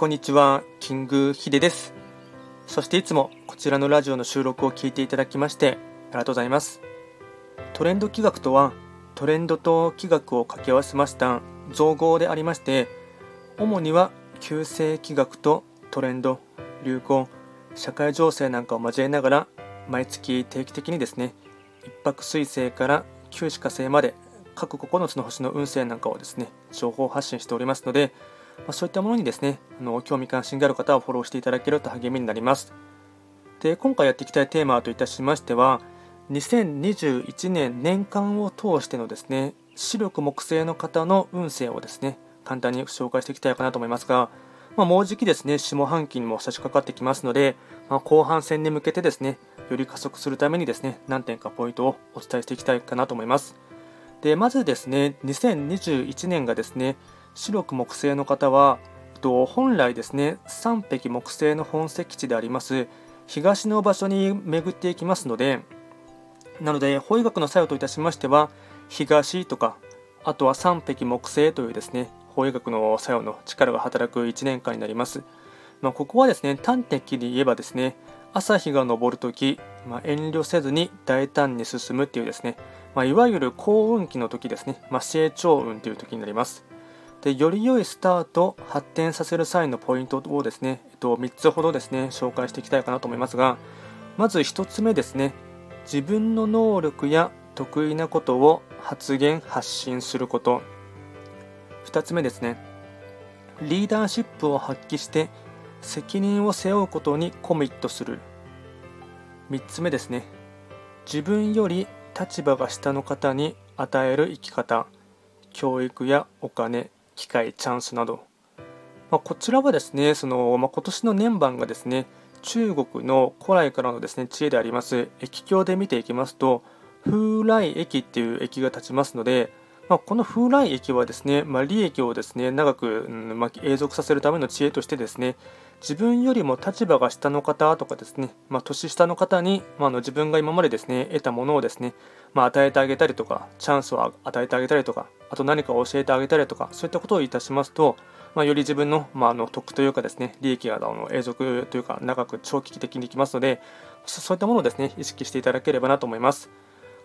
こんにちは、キングヒデです。そしていつもこちらのラジオの収録を聞いていただきましてありがとうございます。トレンド企画とは、トレンドと企画を掛け合わせました造語でありまして、主には旧世企画とトレンド、流行、社会情勢なんかを交えながら毎月定期的にですね、一泊水星から旧歯火星まで各9つの星の運勢なんかをですね、情報発信しておりますので、まそういったものにですね、あの興味関心がある方はフォローしていただけると励みになります。で、今回やっていきたいテーマといたしましては、2021年年間を通してのですね、視力木星の方の運勢をですね、簡単に紹介していきたいかなと思いますが、まあ、もうじきですね、下半期にも差し掛かってきますので、まあ、後半戦に向けてですね、より加速するためにですね、何点かポイントをお伝えしていきたいかなと思います。で、まずですね、2021年がですね、白く木星の方は、本来ですね、3匹木星の本石地であります東の場所に巡っていきますので、なので、法医学の作用といたしましては、東とか、あとは3匹木星というですね、法医学の作用の力が働く1年間になります。まあ、ここはですね、端的に言えばですね、朝日が昇るとき、まあ、遠慮せずに大胆に進むっていうですね、まあ、いわゆる幸運期の時ですね、まあ、成長運という時になります。でより良いスタート、発展させる際のポイントをですね、えっと、3つほどですね、紹介していきたいかなと思いますが、まず1つ目ですね、自分の能力や得意なことを発言、発信すること。2つ目ですね、リーダーシップを発揮して責任を背負うことにコミットする。3つ目ですね、自分より立場が下の方に与える生き方、教育やお金、機会、チャンスなど、まあ、こちらはですね、そのまあ、今年の年番がですね、中国の古来からのですね知恵であります駅経で見ていきますと、風来駅っていう駅が立ちますので、まあ、この風来駅はですね、ま利益をですね長く、うんま永続させるための知恵としてですね、自分よりも立場が下の方とかですね、まあ、年下の方に、まあ、の自分が今までですね得たものをですね、まあ、与えてあげたりとかチャンスを与えてあげたりとかあと何かを教えてあげたりとかそういったことをいたしますと、まあ、より自分の,、まあ、の得というかですね利益があの永続というか長く長期的にいきますのでそういったものをですね意識していただければなと思います。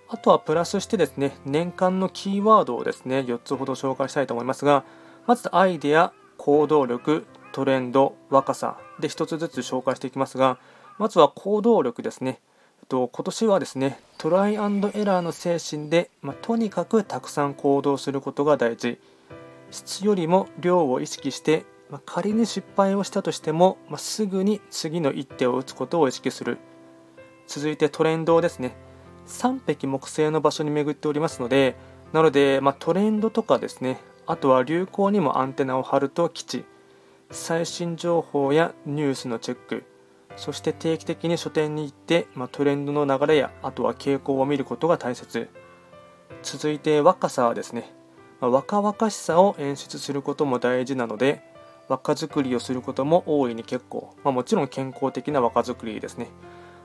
あとはプラスしてですね年間のキーワードをですね4つほど紹介したいと思いますがまずアイデア行動力トレンド、若さで1つずつ紹介していきますが、まずは行動力ですね。と今年はですね、トライアンドエラーの精神で、まあ、とにかくたくさん行動することが大事。質よりも量を意識して、まあ、仮に失敗をしたとしても、まあ、すぐに次の一手を打つことを意識する。続いてトレンドですね。3匹木星の場所に巡っておりますので、なので、まトレンドとかですね、あとは流行にもアンテナを張ると基地。最新情報やニュースのチェックそして定期的に書店に行って、まあ、トレンドの流れやあとは傾向を見ることが大切。続いて若さはですね、まあ、若々しさを演出することも大事なので若作りをすることも大いに結構、まあ、もちろん健康的な若作りですね。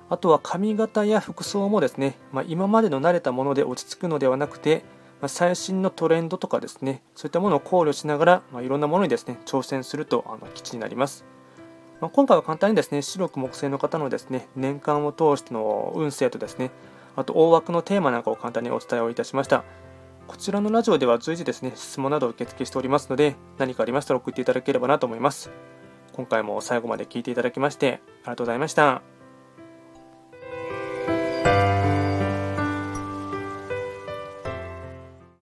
あとは髪型や服装もですね、ま、今までの慣れたもので落ち着くのではなくてま最新のトレンドとかですね、そういったものを考慮しながら、ま、いろんなものにですね、挑戦するとあの基地になります。まあ、今回は簡単にですね、白く木星の方のですね、年間を通しての運勢とですね、あと大枠のテーマなんかを簡単にお伝えをいたしました。こちらのラジオでは随時ですね、質問などを受付しておりますので、何かありましたら送っていただければなと思います。今回も最後まで聞いていただきまして、ありがとうございました。